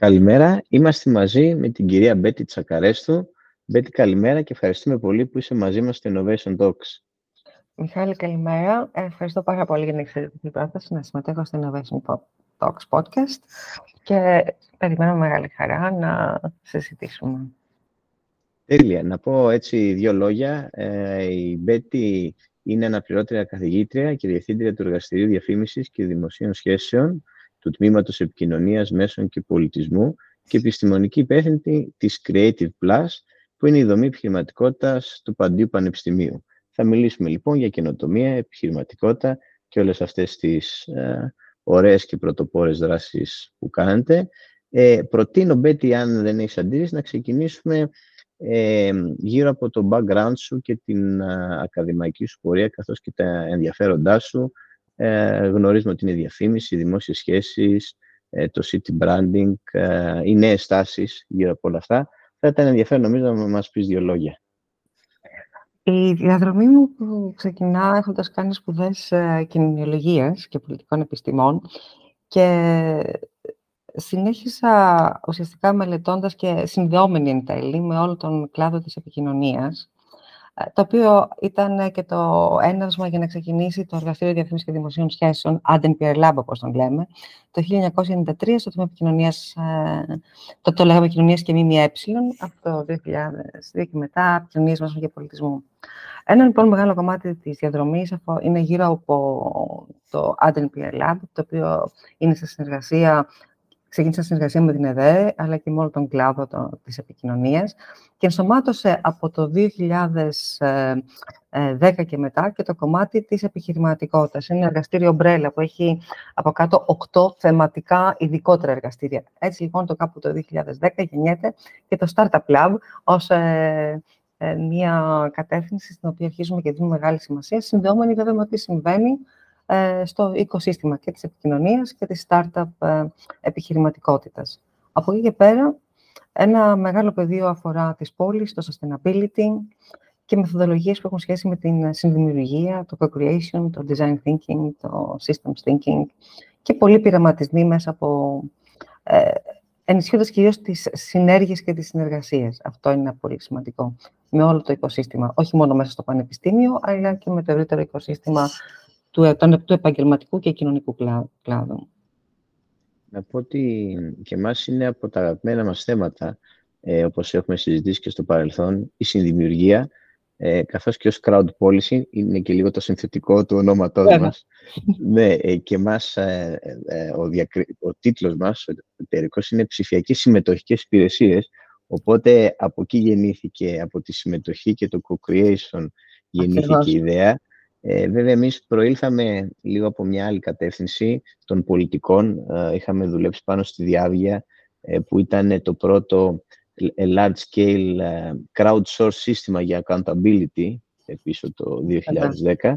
Καλημέρα. Είμαστε μαζί με την κυρία Μπέτη Τσακαρέστου. Μπέτη, καλημέρα και ευχαριστούμε πολύ που είσαι μαζί μας στο Innovation Talks. Μιχάλη, καλημέρα. Ευχαριστώ πάρα πολύ για την εξαιρετική πρόταση να συμμετέχω στο Innovation Talks podcast και περιμένω μεγάλη χαρά να συζητήσουμε. Τέλεια. Να πω έτσι δύο λόγια. Ε, η Μπέτη είναι αναπληρώτρια καθηγήτρια και διευθύντρια του Εργαστηρίου Διαφήμισης και Δημοσίων Σχέσεων του Τμήματος Επικοινωνίας Μέσων και Πολιτισμού και επιστημονική υπεύθυνη της Creative Plus, που είναι η δομή επιχειρηματικότητας του Παντίου Πανεπιστημίου. Θα μιλήσουμε λοιπόν για καινοτομία, επιχειρηματικότητα και όλες αυτές τις ε, ωραίες και πρωτοπόρες δράσεις που κάνετε. Ε, προτείνω, Μπέτη, αν δεν έχεις αντίρρηση, να ξεκινήσουμε ε, γύρω από το background σου και την ε, ακαδημαϊκή σου πορεία, καθώς και τα ενδιαφέροντά σου ε, γνωρίζουμε ότι είναι διαφήμιση, δημόσιες σχέσεις, ε, το city branding, ε, οι νέες τάσεις γύρω από όλα αυτά. Θα ήταν ενδιαφέρον νομίζω να μας πεις δύο λόγια. Η διαδρομή μου που ξεκινά έχοντας κάνει σπουδές ε, κοινωνιολογίας και πολιτικών επιστημών και συνέχισα ουσιαστικά μελετώντας και συνδεόμενη εν τέλει με όλο τον κλάδο της επικοινωνίας ε, το οποίο ήταν και το έναυσμα για να ξεκινήσει το Εργαστήριο Διαφήμισης και Δημοσίων Σχέσεων, Aden Pierre Lab, όπως τον λέμε, το 1993 στο τμήμα επικοινωνίας, ε, το, το λέγαμε επικοινωνίας και ΜΜΕ, από το 2002 και μετά επικοινωνίας μέσω και πολιτισμού. Ένα λοιπόν μεγάλο κομμάτι της διαδρομής είναι γύρω από το Aden Pierre Lab, το οποίο είναι σε συνεργασία ξεκίνησε συνεργασία με την ΕΔΕ, αλλά και με όλο τον κλάδο το, της επικοινωνίας και ενσωμάτωσε από το 2010 και μετά και το κομμάτι της επιχειρηματικότητας. Είναι ένα εργαστήριο μπρέλα που έχει από κάτω 8 θεματικά ειδικότερα εργαστήρια. Έτσι λοιπόν το κάπου το 2010 γεννιέται και το Startup Lab ως ε, ε, μια κατεύθυνση στην οποία αρχίζουμε και δίνουμε μεγάλη σημασία, συνδεόμενη βέβαια με ό,τι συμβαίνει ε, στο οικοσύστημα και της επικοινωνίας και της startup ε, επιχειρηματικότητας. Από εκεί και πέρα, ένα μεγάλο πεδίο αφορά τις πόλεις, το sustainability και μεθοδολογίες που έχουν σχέση με την συνδημιουργία, το co-creation, το design thinking, το systems thinking και πολλοί πειραματισμοί μέσα από ε, ενισχύοντας κυρίως τις συνέργειες και τις συνεργασίες. Αυτό είναι πολύ σημαντικό με όλο το οικοσύστημα, όχι μόνο μέσα στο πανεπιστήμιο, αλλά και με το ευρύτερο οικοσύστημα του, του επαγγελματικού και κοινωνικού κλάδου. Να πω ότι και εμάς είναι από τα αγαπημένα μας θέματα, ε, όπως έχουμε συζητήσει και στο παρελθόν, η συνδημιουργία, ε, καθώς και ως crowd policy, είναι και λίγο το συνθετικό του ονόματός yeah. μας. ναι, ε, και μας, ε, ε, ο, διακρι... ο τίτλος μας, ο εταιρικός, είναι ψηφιακές συμμετοχικές υπηρεσίες, οπότε από εκεί γεννήθηκε, από τη συμμετοχή και το co-creation γεννήθηκε η ιδέα ε, βέβαια, εμείς προήλθαμε λίγο από μια άλλη κατεύθυνση των πολιτικών. Ε, είχαμε δουλέψει πάνω στη διάβγεια, ε, που ήταν το πρώτο ε, large-scale crowdsource σύστημα για accountability, πίσω το 2010.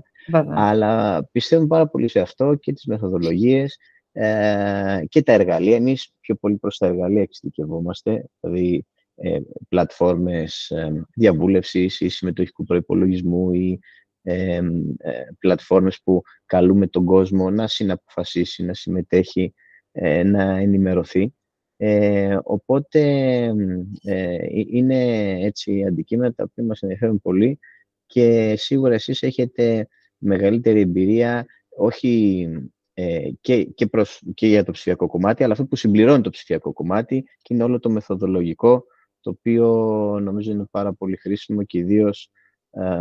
Αλλά πιστεύουμε πάρα πολύ σε αυτό και τις μεθοδολογίες και τα εργαλεία. Εμείς πιο πολύ προς τα εργαλεία εξειδικευόμαστε, δηλαδή πλατφόρμες διαβούλευσης ή συμμετοχικού προϋπολογισμού ή ε, πλατφόρμες που καλούμε τον κόσμο να συναποφασίσει, να συμμετέχει, ε, να ενημερωθεί. Ε, οπότε ε, είναι έτσι αντικείμενα τα οποία μας ενδιαφέρουν πολύ και σίγουρα εσείς έχετε μεγαλύτερη εμπειρία όχι ε, και, και, προς, και για το ψηφιακό κομμάτι, αλλά αυτό που συμπληρώνει το ψηφιακό κομμάτι και είναι όλο το μεθοδολογικό, το οποίο νομίζω είναι πάρα πολύ χρήσιμο και ιδίως ε,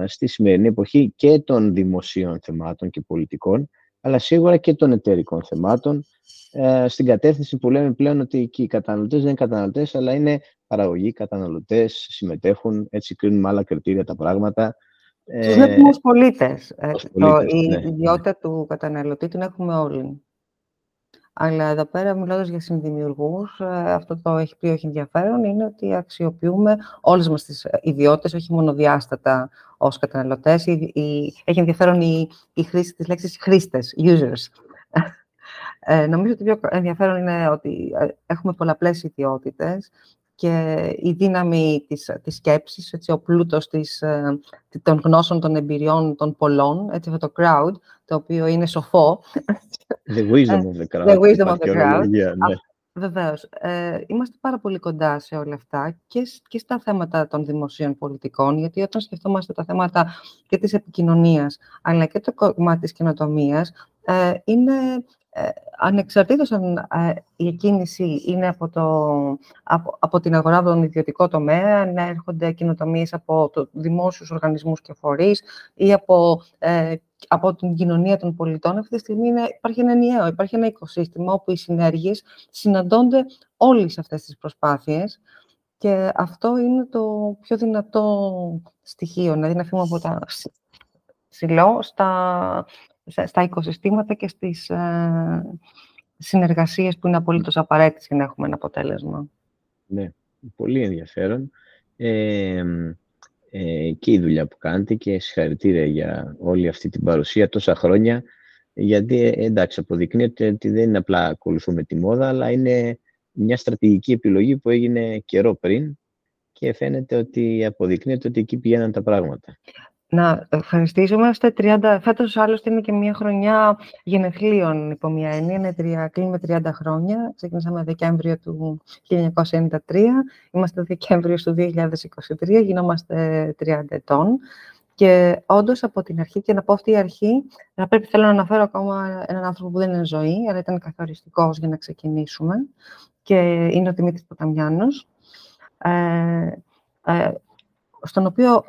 στη σημερινή εποχή και των δημοσίων θεμάτων και πολιτικών, αλλά σίγουρα και των εταιρικών θεμάτων, ε, στην κατεύθυνση που λέμε πλέον ότι οι καταναλωτές δεν είναι καταναλωτές, αλλά είναι παραγωγοί, καταναλωτές, συμμετέχουν, έτσι κρίνουν με άλλα κριτήρια τα πράγματα. Τους βλέπουμε ως πολίτες. πολίτες η ναι. ιδιότητα του καταναλωτή την έχουμε όλοι. Αλλά εδώ πέρα, μιλώντας για συνδημιουργούς, ε, αυτό το έχει πει όχι ενδιαφέρον, είναι ότι αξιοποιούμε όλες μας τις ιδιότητες, όχι μόνο διάστατα ως καταναλωτές. έχει ενδιαφέρον η, η χρήση της λέξης χρήστες, users. Ε, νομίζω ότι πιο ενδιαφέρον είναι ότι ε, έχουμε πολλαπλές ιδιότητες και η δύναμη της, της σκέψης, έτσι, ο πλούτος της, ε, των γνώσεων, των εμπειριών των πολλών, έτσι, αυτό το crowd, το οποίο είναι σοφό. The wisdom of the crowd. The wisdom of the crowd. Ναι. Βεβαίως. Ε, είμαστε πάρα πολύ κοντά σε όλα αυτά και, και στα θέματα των δημοσίων πολιτικών, γιατί όταν σκεφτόμαστε τα θέματα και της επικοινωνίας, αλλά και το κομμάτι της καινοτομίας, ε, είναι ε, ανεξαρτήτως αν ε, η εκκίνηση είναι από, το, από, από την αγορά από τον ιδιωτικό τομέα, να έρχονται κοινοτομίε από το, δημόσιους οργανισμούς και φορείς ή από, ε, από την κοινωνία των πολιτών. Αυτή τη στιγμή είναι, υπάρχει ένα ενιαίο, υπάρχει ένα οικοσύστημα όπου οι συνέργειες συναντώνται όλες αυτές τις προσπάθειες και αυτό είναι το πιο δυνατό στοιχείο, δηλαδή να φύγουμε από τα ψηλό στα, στα οικοσυστήματα και στις ε, συνεργασίες που είναι απολύτως απαραίτητες για να έχουμε ένα αποτέλεσμα. Ναι, πολύ ενδιαφέρον. Ε, ε, και η δουλειά που κάνετε και συγχαρητήρια για όλη αυτή την παρουσία τόσα χρόνια γιατί ε, εντάξει αποδεικνύεται ότι δεν είναι απλά ακολουθούμε τη μόδα αλλά είναι μια στρατηγική επιλογή που έγινε καιρό πριν και φαίνεται ότι αποδεικνύεται ότι εκεί πηγαίναν τα πράγματα να ευχαριστήσω. Είμαστε 30, φέτος άλλωστε είναι και μια χρονιά γενεθλίων υπό μια έννοια, είναι τρία, κλείνουμε 30 χρόνια. Ξεκινήσαμε Δεκέμβριο του 1993, είμαστε Δεκέμβριο του 2023, γινόμαστε 30 ετών. Και όντως από την αρχή, και να πω αυτή η αρχή, να πρέπει θέλω να αναφέρω ακόμα έναν άνθρωπο που δεν είναι ζωή, αλλά ήταν καθοριστικός για να ξεκινήσουμε. Και είναι ο Δημήτρης Ποταμιάνος. Ε, ε, στον οποίο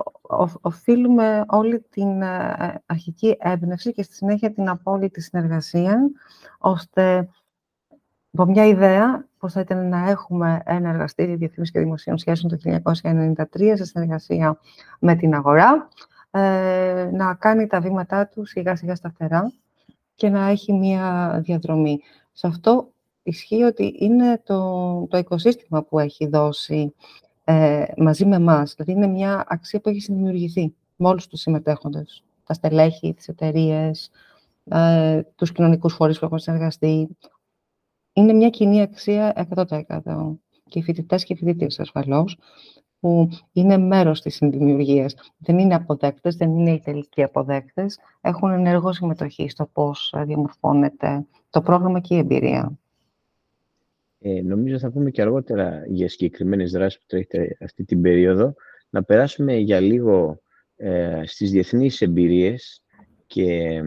οφείλουμε όλη την ε, αρχική έμπνευση και στη συνέχεια την απόλυτη συνεργασία, ώστε από μια ιδέα πώς θα ήταν να έχουμε ένα εργαστήριο διεθνούς και δημοσίων σχέσεων το 1993 σε συνεργασία με την αγορά, ε, να κάνει τα βήματά του σιγά σιγά σταθερά και να έχει μια διαδρομή. Σε αυτό ισχύει ότι είναι το, το οικοσύστημα που έχει δώσει ε, μαζί με εμάς. Δηλαδή, είναι μια αξία που έχει συνδημιουργηθεί με όλους τους συμμετέχοντες. Τα στελέχη, τις εταιρείες, ε, τους κοινωνικούς φορείς που έχουν συνεργαστεί. Είναι μια κοινή αξία 100%. Και οι φοιτητές και οι φοιτητέ ασφαλώς, που είναι μέρος της συνδημιουργίας. Δεν είναι αποδέκτες, δεν είναι οι τελικοί αποδέκτες. Έχουν ενεργό συμμετοχή στο πώς διαμορφώνεται το πρόγραμμα και η εμπειρία. Ε, νομίζω θα πούμε και αργότερα για συγκεκριμένες δράσεις που τρέχετε αυτή την περίοδο. Να περάσουμε για λίγο ε, στις διεθνείς εμπειρίες και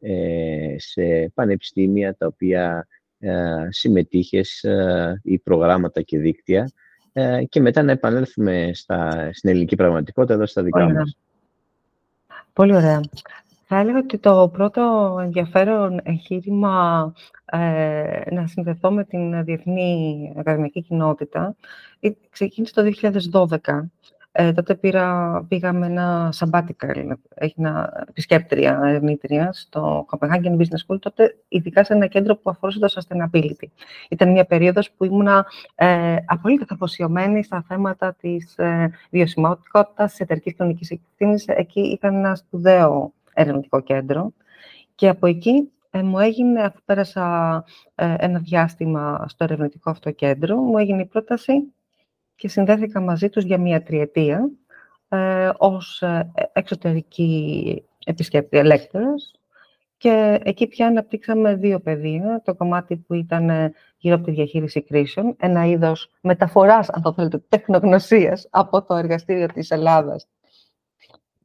ε, σε πανεπιστήμια τα οποία ε, συμμετείχες ε, ή προγράμματα και δίκτυα ε, και μετά να επανέλθουμε στα, στην ελληνική πραγματικότητα εδώ στα δικά μας. Πολύ ωραία. Θα έλεγα ότι το πρώτο ενδιαφέρον εγχείρημα ε, να συνδεθώ με την διεθνή ακαδημαϊκή κοινότητα ε, ξεκίνησε το 2012. Ε, τότε πήρα, πήγαμε ένα sabbatical, έγινα επισκέπτρια ερευνήτρια στο Copenhagen Business School, τότε ειδικά σε ένα κέντρο που αφορούσε το sustainability. Ήταν μια περίοδος που ήμουνα ε, απολύτως αφοσιωμένη στα θέματα της ε, βιωσιμότητας, της εταιρικής κοινωνικής ευθύνης. Εκεί ήταν ένα σπουδαίο ερευνητικό κέντρο. Και από εκεί ε, μου έγινε, αφού πέρασα ε, ένα διάστημα στο ερευνητικό αυτό κέντρο, μου έγινε η πρόταση και συνδέθηκα μαζί τους για μία τριετία ε, ως ε, εξωτερική επισκέπτη lecturers και εκεί πια αναπτύξαμε δύο πεδία. Το κομμάτι που ήταν γύρω από τη διαχείριση κρίσεων, ένα είδος μεταφοράς, αν το θέλετε, τεχνογνωσίας από το εργαστήριο της Ελλάδας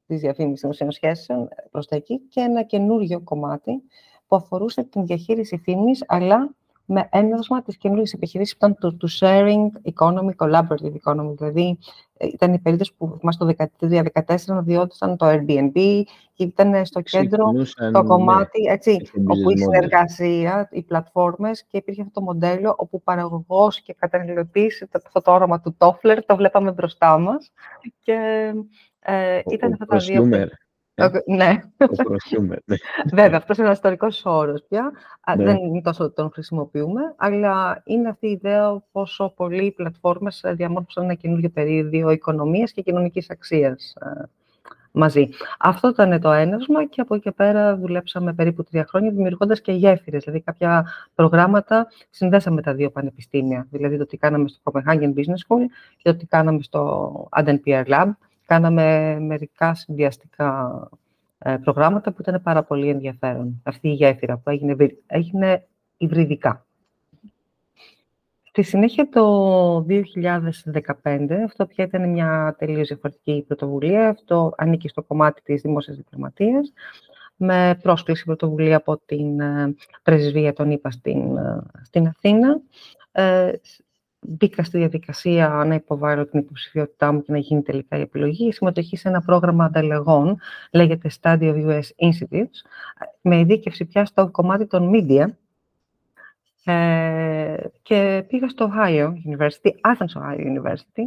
της διαφήμισης δημοσίων σχέσεων προς τα εκεί και ένα καινούργιο κομμάτι που αφορούσε την διαχείριση φήμης, αλλά με ένδοσμα της καινούργιας επιχειρήσης που ήταν το, sharing economy, collaborative economy. Δηλαδή, ε, ήταν η περίπτωση που θυμάστε το 2014 να διόντουσαν το Airbnb και ήταν στο κέντρο το ναι, κομμάτι, έτσι, όπου η συνεργασία, οι πλατφόρμες και υπήρχε αυτό το μοντέλο όπου παραγωγός και καταναλωτής, αυτό το όρομα του Toffler, το βλέπαμε μπροστά μας. Και ε, ήταν αυτά τα δύο. Ε, ναι. ναι. Βέβαια, αυτός είναι ένα ιστορικός όρος πια. Ναι. Δεν είναι τόσο ότι τον χρησιμοποιούμε, αλλά είναι αυτή η ιδέα πόσο πολλοί οι πλατφόρμε διαμόρφωσαν ένα καινούργιο περίοδο οικονομίας και κοινωνικής αξίας ε, μαζί. Αυτό ήταν το έναυσμα και από εκεί και πέρα δουλέψαμε περίπου τρία χρόνια δημιουργώντας και γέφυρες. Δηλαδή, κάποια προγράμματα συνδέσαμε τα δύο πανεπιστήμια. Δηλαδή, το τι κάναμε στο Copenhagen Business School και το τι κάναμε στο Aden PR Lab κάναμε μερικά συνδυαστικά ε, προγράμματα που ήταν πάρα πολύ ενδιαφέρον. Αυτή η γέφυρα που έγινε, έγινε υβριδικά. Στη συνέχεια το 2015, αυτό πια ήταν μια τελείως διαφορετική πρωτοβουλία, αυτό ανήκει στο κομμάτι της δημόσιας διπλωματίας, με πρόσκληση πρωτοβουλία από την ε, πρεσβεία των ΗΠΑ στην, ε, στην Αθήνα. Ε, μπήκα στη διαδικασία να υποβάλω την υποψηφιότητά μου και να γίνει τελικά η επιλογή. Η συμμετοχή σε ένα πρόγραμμα ανταλλαγών, λέγεται Study of US Institutes, με ειδίκευση πια στο κομμάτι των media, ε, και πήγα στο Ohio University, Athens Ohio University,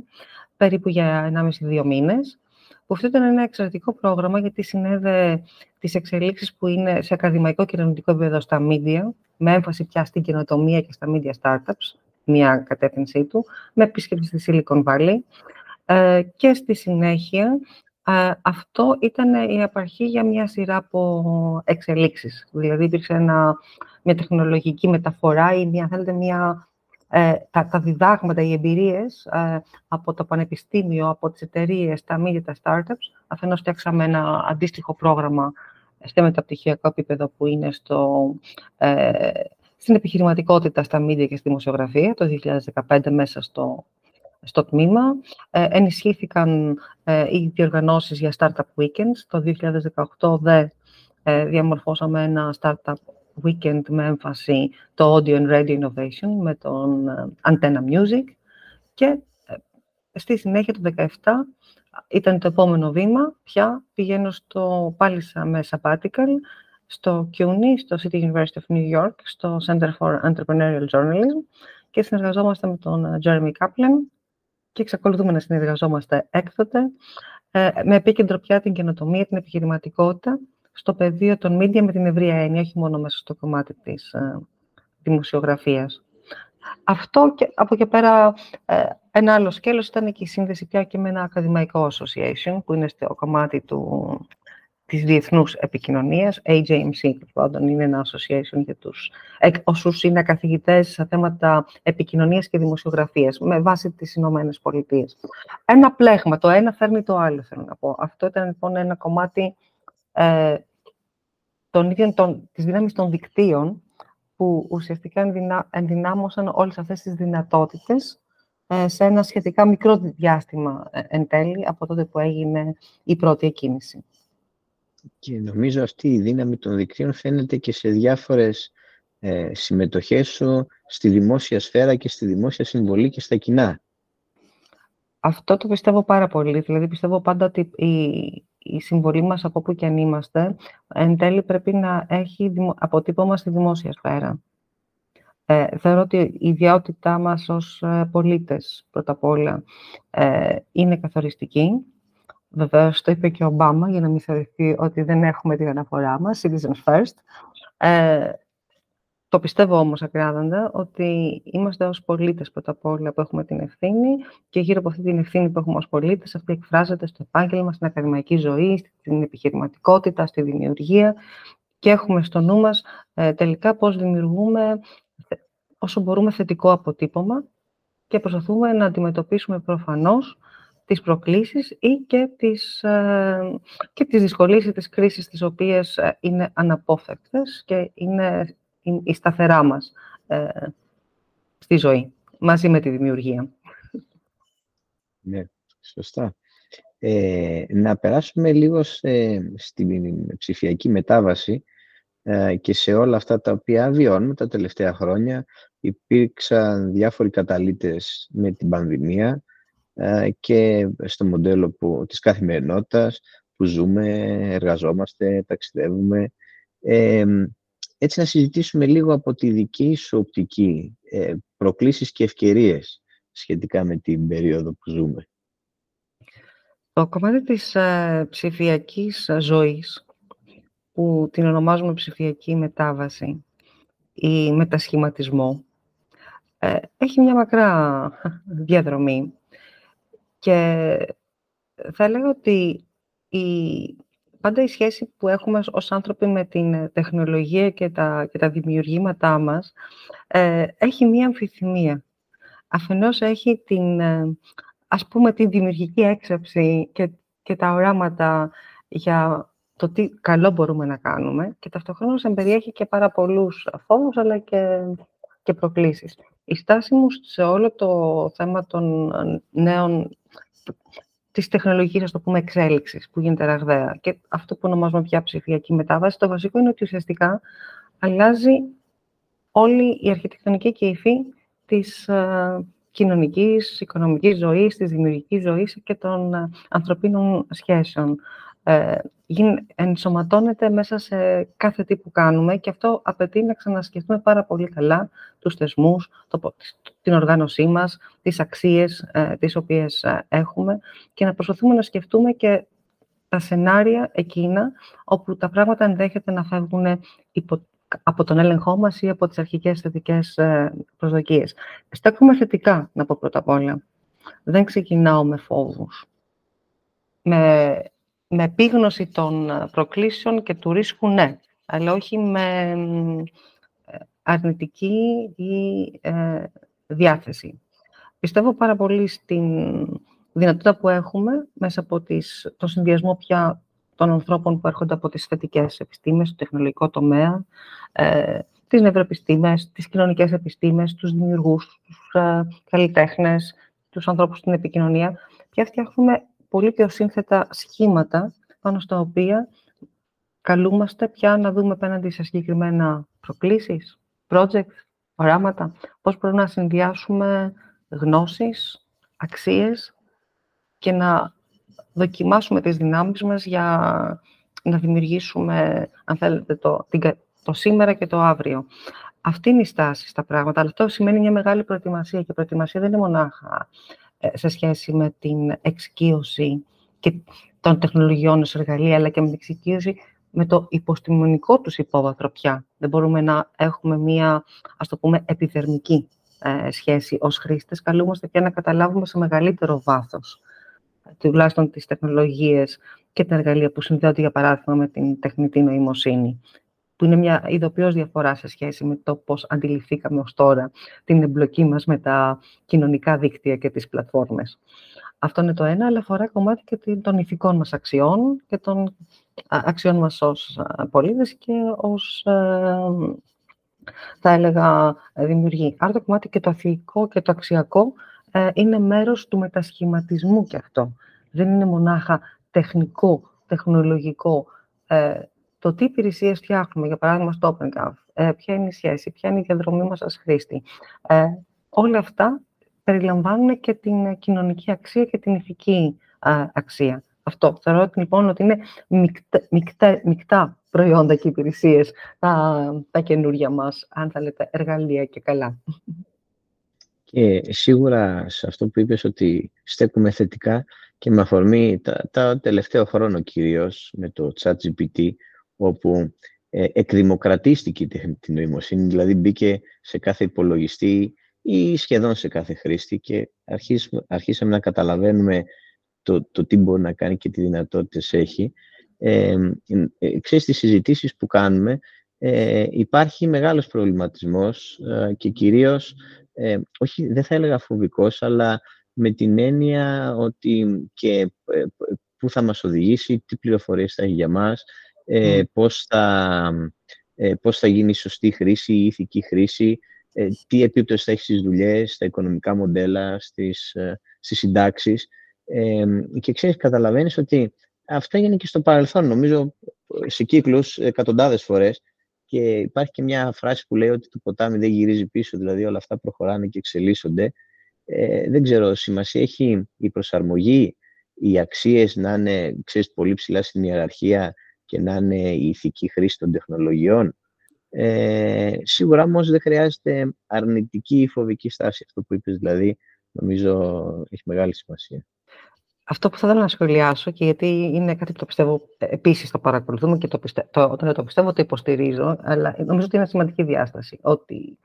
περίπου για 1,5-2 μήνες, που αυτό ήταν ένα εξαιρετικό πρόγραμμα γιατί συνέδε τις εξελίξεις που είναι σε ακαδημαϊκό και κοινωνικό επίπεδο στα media, με έμφαση πια στην καινοτομία και στα media startups, μια κατεύθυνσή του, με επίσκεψη στη Silicon Valley. Ε, και στη συνέχεια, ε, αυτό ήταν η απαρχή για μια σειρά από εξελίξεις. Δηλαδή, υπήρξε ένα, μια τεχνολογική μεταφορά ή μια, θέλετε, μια, ε, τα, τα διδάγματα, οι εμπειρίες ε, από το πανεπιστήμιο, από τις εταιρείες, τα media, τα startups. Αφενός φτιάξαμε ένα αντίστοιχο πρόγραμμα στο μεταπτυχιακό επίπεδο που είναι στο, ε, στην επιχειρηματικότητα στα media και στη δημοσιογραφία το 2015 μέσα στο, στο τμήμα. Ε, ενισχύθηκαν ε, οι διοργανώσεις για Startup Weekends. Το 2018 δε ε, διαμορφώσαμε ένα Startup Weekend με έμφαση το Audio and Radio Innovation με τον ε, Antenna Music και ε, στη συνέχεια το 2017 ήταν το επόμενο βήμα. Πια πηγαίνω στο, πάλι με sabbatical στο CUNY, στο City University of New York, στο Center for Entrepreneurial Journalism και συνεργαζόμαστε με τον ε, Jeremy Kaplan και εξακολουθούμε να συνεργαζόμαστε έκτοτε ε, με επίκεντρο πια την καινοτομία, την επιχειρηματικότητα στο πεδίο των media με την ευρία έννοια, όχι μόνο μέσα στο κομμάτι της ε, δημοσιογραφίας. Αυτό και από και πέρα ένα άλλο σκέλος ήταν και η σύνδεση πια και με ένα ακαδημαϊκό association που είναι στο κομμάτι του της διεθνούς επικοινωνίας, AJMC, πάντων είναι ένα association για τους όσους είναι καθηγητές σε θέματα επικοινωνίας και δημοσιογραφίας, με βάση τις Ηνωμένες Πολιτείες. Ένα πλέγμα, το ένα φέρνει το άλλο, θέλω να πω. Αυτό ήταν λοιπόν ένα κομμάτι ε, των ίδιων των, της δύναμης των δικτύων, που ουσιαστικά ενδυνάμωσαν όλες αυτές τις δυνατότητες ε, σε ένα σχετικά μικρό διάστημα ε, εν τέλει, από τότε που έγινε η πρώτη εκκίνηση. Και νομίζω αυτή η δύναμη των δικτύων φαίνεται και σε διάφορες ε, συμμετοχές σου στη δημόσια σφαίρα και στη δημόσια συμβολή και στα κοινά. Αυτό το πιστεύω πάρα πολύ. Δηλαδή, πιστεύω πάντα ότι η, η συμβολή μας από όπου και αν είμαστε, εν τέλει πρέπει να έχει αποτύπωμα στη δημόσια σφαίρα. Ε, θεωρώ ότι η ιδιότητά μας ως ε, πολίτες, πρώτα απ' όλα, ε, είναι καθοριστική Βεβαίως, το είπε και ο Ομπάμα, για να μην θεωρηθεί ότι δεν έχουμε την αναφορά μας, citizens first. Ε, το πιστεύω όμως ακράδαντα ότι είμαστε ως πολίτες πρώτα απ' όλα που έχουμε την ευθύνη και γύρω από αυτή την ευθύνη που έχουμε ως πολίτες αυτή εκφράζεται στο επάγγελμα, στην ακαδημαϊκή ζωή, στην επιχειρηματικότητα, στη δημιουργία και έχουμε στο νου μας ε, τελικά πώς δημιουργούμε όσο μπορούμε θετικό αποτύπωμα και προσπαθούμε να αντιμετωπίσουμε προφανώς τις προκλήσεις ή και τις, ε, και τις δυσκολίες ή τις κρίσεις τις οποίες ε, είναι αναπόφευκτες και είναι η σταθερά μας ε, στη ζωή, μαζί με τη δημιουργία. Ναι, σωστά. Ε, να περάσουμε λίγο στην ψηφιακή μετάβαση και σε όλα αυτά τα οποία βιώνουμε τα τελευταία χρόνια. Υπήρξαν διάφοροι καταλήτες με την πανδημία, ε, και στο μοντέλο που, της καθημερινότητας που ζούμε, εργαζόμαστε, ταξιδεύουμε. Ε, έτσι να συζητήσουμε λίγο από τη δική σου οπτική ε, προκλήσεις και ευκαιρίες σχετικά με την περίοδο που ζούμε. Το κομμάτι της ε, ψηφιακής ζωής, που την ονομάζουμε ψηφιακή μετάβαση ή μετασχηματισμό, ε, έχει μια μακρά διαδρομή και θα έλεγα ότι η, πάντα η σχέση που έχουμε ως άνθρωποι με την τεχνολογία και τα, και τα δημιουργήματά μας ε, έχει μία αμφιθυμία. Αφενός έχει την, ε, ας πούμε, την δημιουργική έξαψη και, και τα οράματα για το τι καλό μπορούμε να κάνουμε και ταυτοχρόνως εμπεριέχει και πάρα πολλούς φόβους αλλά και, και προκλήσεις. Η στάση μου σε όλο το θέμα των νέων της τεχνολογικής, ας το πούμε, εξέλιξης που γίνεται ραγδαία και αυτό που ονομάζουμε πια ψηφιακή μετάβαση, το βασικό είναι ότι ουσιαστικά αλλάζει όλη η αρχιτεκτονική και η υφή της ε, κοινωνικής, οικονομικής ζωής, της δημιουργικής ζωής και των ε, ανθρωπίνων σχέσεων. Ε, ενσωματώνεται μέσα σε κάθε τι που κάνουμε και αυτό απαιτεί να ξανασκεφτούμε πάρα πολύ καλά τους θεσμούς, το, την οργάνωσή μας, τις αξίες ε, τις οποίες ε, έχουμε και να προσπαθούμε να σκεφτούμε και τα σενάρια εκείνα όπου τα πράγματα ενδέχεται να φεύγουν υπό, από τον έλεγχό μας ή από τις αρχικές θετικές ε, προσδοκίες. Στέκομαι θετικά, να πω πρώτα απ' όλα. Δεν ξεκινάω με φόβους. Με με επίγνωση των ε, προκλήσεων και του ρίσκου, ναι, αλλά όχι με ε, αρνητική ή ε, διάθεση. Πιστεύω πάρα πολύ στην δυνατότητα που έχουμε μέσα από τις, το συνδυασμό πια των ανθρώπων που έρχονται από τις θετικές επιστήμες, το τεχνολογικό τομέα, ε, τις νευροεπιστήμες, τις κοινωνικές επιστήμες, τους δημιουργούς, τους ε, καλλιτέχνες, τους ανθρώπους στην επικοινωνία. Πια φτιάχνουμε πολύ πιο σύνθετα σχήματα πάνω στα οποία καλούμαστε πια να δούμε απέναντι σε συγκεκριμένα προκλήσεις, project, οράματα, πώς μπορούμε να συνδυάσουμε γνώσεις, αξίες και να δοκιμάσουμε τις δυνάμεις μας για να δημιουργήσουμε, αν θέλετε, το, το σήμερα και το αύριο. Αυτή είναι η στάση στα πράγματα, αλλά αυτό σημαίνει μια μεγάλη προετοιμασία και η προετοιμασία δεν είναι μονάχα ε, σε σχέση με την εξοικείωση και των τεχνολογιών ως εργαλεία, αλλά και με την εξοικείωση με το υποστημονικό τους υπόβαθρο πια. Δεν μπορούμε να έχουμε μία, ας το πούμε, επιδερμική ε, σχέση ως χρήστες. Καλούμαστε και να καταλάβουμε σε μεγαλύτερο βάθος, τουλάχιστον τις τεχνολογίες και τα εργαλεία που συνδέονται, για παράδειγμα, με την τεχνητή νοημοσύνη που είναι μια ειδοποιώς διαφορά σε σχέση με το πώς αντιληφθήκαμε ως τώρα την εμπλοκή μας με τα κοινωνικά δίκτυα και τις πλατφόρμες. Αυτό είναι το ένα, αλλά αφορά κομμάτι και των ηθικών μας αξιών και των αξιών μας ως πολίτες και ως, ε, θα έλεγα, δημιουργοί. Άρα το κομμάτι και το αθλητικό και το αξιακό ε, είναι μέρος του μετασχηματισμού και αυτό. Δεν είναι μονάχα τεχνικό, τεχνολογικό, ε, το τι υπηρεσίες φτιάχνουμε, για παράδειγμα στο OpenGov, ε, ποια είναι η σχέση, ποια είναι η διαδρομή μας ως χρήστη. Ε, όλα αυτά περιλαμβάνουν και την κοινωνική αξία και την ηθική αξία. Αυτό. Θεωρώ λοιπόν ότι είναι μικτά, μικτά, προϊόντα και υπηρεσίες τα, τα καινούργια μας, αν θέλετε, εργαλεία και καλά. Και σίγουρα σε αυτό που είπες ότι στέκουμε θετικά και με αφορμή τα, τα τελευταίο χρόνο κυρίως με το ChatGPT, όπου ε, εκδημοκρατίστηκε η τεχνητή νοημοσύνη, δηλαδή μπήκε σε κάθε υπολογιστή ή σχεδόν σε κάθε χρήστη και αρχίσαμε να καταλαβαίνουμε το, το τι μπορεί να κάνει και τι δυνατότητες έχει. Ε, ε, ξέρεις, στις συζητήσεις που κάνουμε ε, υπάρχει μεγάλος προβληματισμός ε, και κυρίως, ε, όχι δεν θα έλεγα φοβικός, αλλά με την έννοια ότι και πού θα μας οδηγήσει, τι πληροφορίες θα έχει για μας, ε, πώς, θα, ε, πώς θα γίνει η σωστή χρήση, η ηθική χρήση, ε, τι επίπτωση θα έχει στις δουλειές, στα οικονομικά μοντέλα, στις, ε, στις συντάξεις. Ε, και ξέρεις, καταλαβαίνεις ότι αυτό έγινε και στο παρελθόν, νομίζω, σε κύκλους εκατοντάδες φορές. Και υπάρχει και μια φράση που λέει ότι το ποτάμι δεν γυρίζει πίσω, δηλαδή όλα αυτά προχωράνε και εξελίσσονται. Ε, δεν ξέρω, σημασία έχει η προσαρμογή, οι αξίες να είναι, ξέρεις, πολύ ψηλά στην ιεραρχία και να είναι η ηθική χρήση των τεχνολογιών. Ε, σίγουρα όμως δεν χρειάζεται αρνητική ή φοβική στάση. Αυτό που είπες δηλαδή, νομίζω έχει μεγάλη σημασία. Αυτό που θα ήθελα να σχολιάσω και γιατί είναι κάτι που το πιστεύω επίσης το παρακολουθούμε και το πιστε... το, όταν το πιστεύω το υποστηρίζω, αλλά νομίζω ότι είναι σημαντική διάσταση. Ότι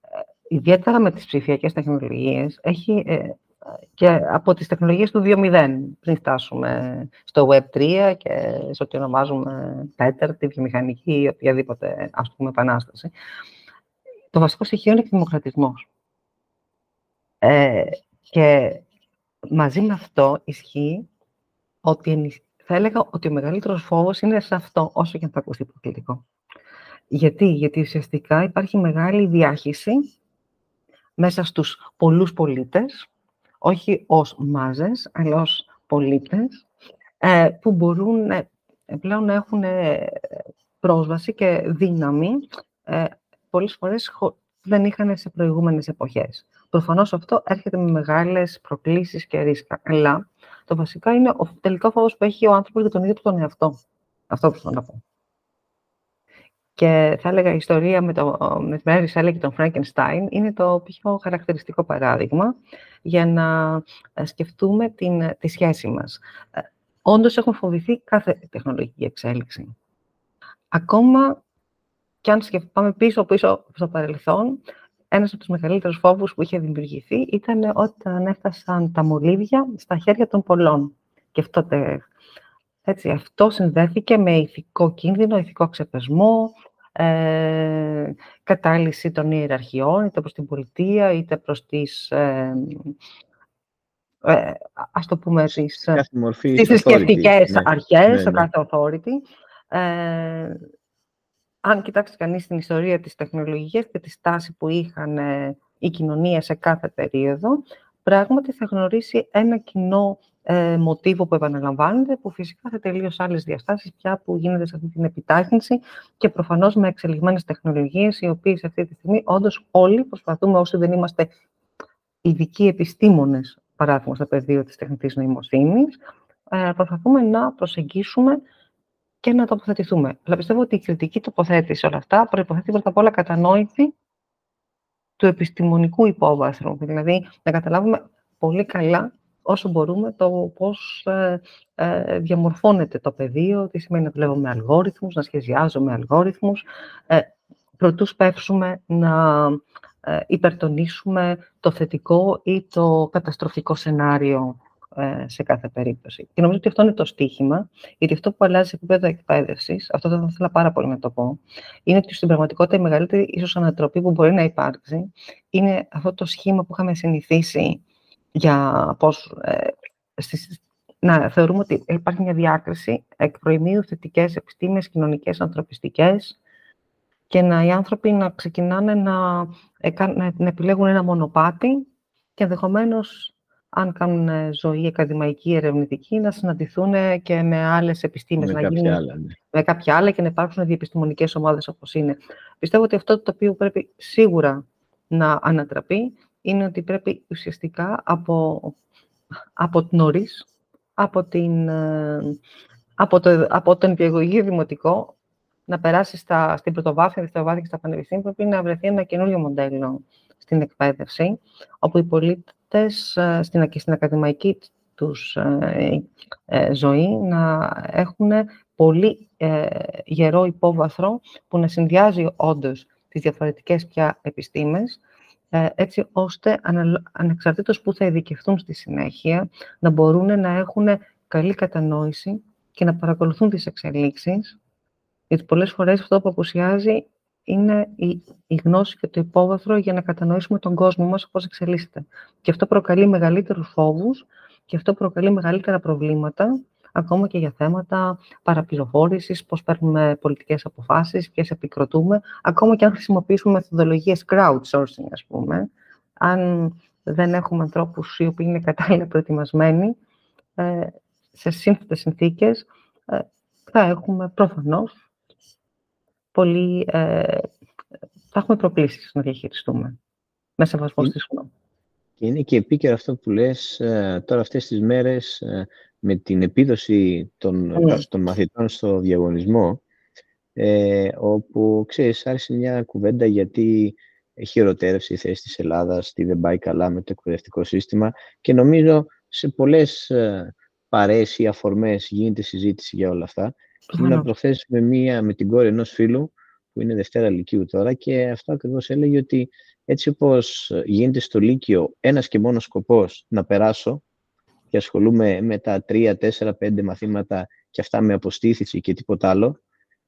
ε, ιδιαίτερα με τις ψηφιακές τεχνολογίες έχει ε, και από τις τεχνολογίες του 2.0, πριν φτάσουμε στο Web3 και σε ό,τι ονομάζουμε Peter, τη βιομηχανική ή οποιαδήποτε ας πούμε επανάσταση. Το βασικό στοιχείο είναι ο δημοκρατισμός. Ε, και μαζί με αυτό ισχύει ότι θα έλεγα ότι ο μεγαλύτερος φόβος είναι σε αυτό, όσο και αν θα ακουστεί προκλητικό. Γιατί, γιατί ουσιαστικά υπάρχει μεγάλη διάχυση μέσα στους πολλούς πολίτες, όχι ως μάζες, αλλά ως πολίτες, ε, που μπορούν ε, πλέον να έχουν ε, πρόσβαση και δύναμη πολλές φορές δεν είχαν σε προηγούμενες εποχές. Προφανώς αυτό έρχεται με μεγάλες προκλήσεις και ρίσκα. Αλλά το βασικό είναι ο τελικό φόβος που έχει ο άνθρωπος για τον ίδιο τον εαυτό. Αυτό που θέλω να πω. Και θα έλεγα η ιστορία με, το, με τη Μary Shelley και τον Frankenstein είναι το πιο χαρακτηριστικό παράδειγμα για να ε, σκεφτούμε την, τη σχέση μας. Ε, όντως έχουν φοβηθεί κάθε τεχνολογική εξέλιξη. Ακόμα και αν πάμε πίσω-πίσω στο παρελθόν, ένας από τους μεγαλύτερους φόβους που είχε δημιουργηθεί ήταν όταν έφτασαν τα μολύβια στα χέρια των πολλών. Και αυτό, έτσι, αυτό συνδέθηκε με ηθικό κίνδυνο, ηθικό ξεπεσμό, ε, κατάλυση των ιεραρχιών, είτε προς την πολιτεία, είτε προς τις, ε, ε, ας το πούμε, τις, τις θρησκευτικές ναι. αρχές, ναι, ναι. κάθε authority. Ε, αν κοιτάξεις κανείς την ιστορία της τεχνολογίας και τη στάση που είχαν ε, οι κοινωνίες σε κάθε περίοδο, πράγματι θα γνωρίσει ένα κοινό ε, μοτίβο που επαναλαμβάνεται, που φυσικά θα τελείως άλλες διαστάσεις πια που γίνεται σε αυτή την επιτάχυνση και προφανώς με εξελιγμένες τεχνολογίες, οι οποίες αυτή τη στιγμή όντως όλοι προσπαθούμε, όσοι δεν είμαστε ειδικοί επιστήμονες, παράδειγμα στο πεδίο της τεχνητής νοημοσύνης, ε, προσπαθούμε να προσεγγίσουμε και να τοποθετηθούμε. Αλλά πιστεύω ότι η κριτική τοποθέτηση όλα αυτά προϋποθέτει πρώτα απ' όλα κατανόηση του επιστημονικού υπόβαθρου. Δηλαδή, να καταλάβουμε πολύ καλά όσο μπορούμε το πώς ε, ε, διαμορφώνεται το πεδίο, τι σημαίνει να δουλεύω με αλγόριθμους, να σχεδιάζω με αλγόριθμους, ε, προτού σπεύσουμε να ε, υπερτονίσουμε το θετικό ή το καταστροφικό σενάριο ε, σε κάθε περίπτωση. Και νομίζω ότι αυτό είναι το στίχημα, γιατί αυτό που αλλάζει σε επίπεδο εκπαίδευσης, αυτό δεν θα ήθελα πάρα πολύ να το πω, είναι ότι στην πραγματικότητα η μεγαλύτερη ίσως ανατροπή που μπορεί να υπάρξει είναι αυτό το σχήμα που είχαμε συνηθίσει για πώς, ε, να θεωρούμε ότι υπάρχει μια διάκριση εκ προημίου θετικές επιστήμες, κοινωνικές, ανθρωπιστικές και να οι άνθρωποι να ξεκινάνε να, να, να επιλέγουν ένα μονοπάτι και ενδεχομένως αν κάνουν ε, ζωή ακαδημαϊκή, ερευνητική, να συναντηθούν και με άλλες επιστήμες, με να γίνουν άλλα, ναι. με κάποια άλλα και να υπάρξουν διεπιστημονικές ομάδες όπως είναι. Πιστεύω ότι αυτό το οποίο πρέπει σίγουρα να ανατραπεί είναι ότι πρέπει ουσιαστικά από, από νωρίς, από, την, ε, από, το, από τον διαγωγή δημοτικό, να περάσει στα, στην πρωτοβάθμια, δευτεροβάθμια και στα πανεπιστήμια, πρέπει να βρεθεί ένα καινούριο μοντέλο στην εκπαίδευση, όπου οι πολίτες ε, στην, και στην ακαδημαϊκή τους ε, ζωή να έχουν πολύ γερό υπόβαθρο που να συνδυάζει όντως τις διαφορετικές πια επιστήμες ε, έτσι ώστε ανεξαρτήτως που θα ειδικευτούν στη συνέχεια, να μπορούν να έχουν καλή κατανόηση και να παρακολουθούν τις εξελίξεις, γιατί πολλές φορές αυτό που απουσιάζει είναι η, η γνώση και το υπόβαθρο για να κατανοήσουμε τον κόσμο μας πώς εξελίσσεται. Και αυτό προκαλεί μεγαλύτερους φόβους και αυτό προκαλεί μεγαλύτερα προβλήματα ακόμα και για θέματα παραπληροφόρησης, πώς παίρνουμε πολιτικές αποφάσεις, ποιες επικροτούμε, ακόμα και αν χρησιμοποιήσουμε μεθοδολογίες crowdsourcing, ας πούμε, αν δεν έχουμε ανθρώπους οι οποίοι είναι κατάλληλα προετοιμασμένοι, ε, σε σύνθετες συνθήκες, ε, θα έχουμε προφανώς πολύ, ε, θα έχουμε προκλήσεις να διαχειριστούμε μέσα σεβασμό στη γνώμη. Και είναι και επίκαιρο αυτό που λες τώρα αυτές τις μέρες με την επίδοση των, ναι. των μαθητών στο διαγωνισμό, ε, όπου, ξέρεις, άρχισε μια κουβέντα γιατί χειροτέρευσε η θέση της Ελλάδας, τι δεν πάει καλά με το εκπαιδευτικό σύστημα και νομίζω σε πολλές ε, παρέες ή αφορμές γίνεται συζήτηση για όλα αυτά. Και να προθέσουμε μία με την κόρη ενός φίλου, που είναι Δευτέρα Λυκείου τώρα, και αυτό ακριβώς έλεγε ότι έτσι όπως γίνεται στο Λύκειο ένας και μόνος σκοπός να περάσω, και ασχολούμαι με τα 3, 4, 5 μαθήματα και αυτά με αποστήθηση και τίποτα άλλο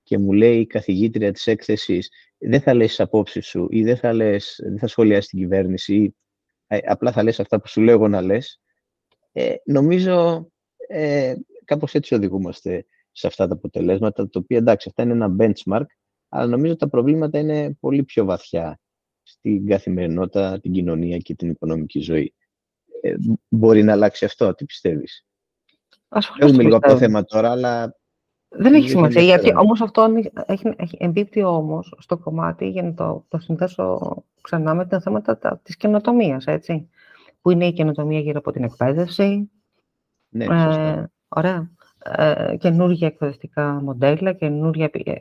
και μου λέει η καθηγήτρια της έκθεσης δεν θα λες τις απόψεις σου ή δεν θα, λες, δεν θα σχολιάσεις την κυβέρνηση ή ε, απλά θα λες αυτά που σου λέω εγώ να λες. Ε, νομίζω ε, κάπως έτσι οδηγούμαστε σε αυτά τα αποτελέσματα, το οποίο εντάξει αυτά είναι ένα benchmark, αλλά νομίζω τα προβλήματα είναι πολύ πιο βαθιά στην καθημερινότητα, την κοινωνία και την οικονομική ζωή. Ε, μπορεί να αλλάξει αυτό, τι πιστεύεις; Έχουμε λίγο από το θέμα τώρα, αλλά... Δεν έχει σημασία, γιατί όμως αυτό έχει, έχει εμπίπτει όμως στο κομμάτι, για να το, το συνδέσω ξανά με τα θέματα της καινοτομίας, έτσι. Που είναι η καινοτομία γύρω από την εκπαίδευση. Ναι, ε, ωραία. Ε, καινούργια εκπαιδευτικά μοντέλα, καινούργια ε,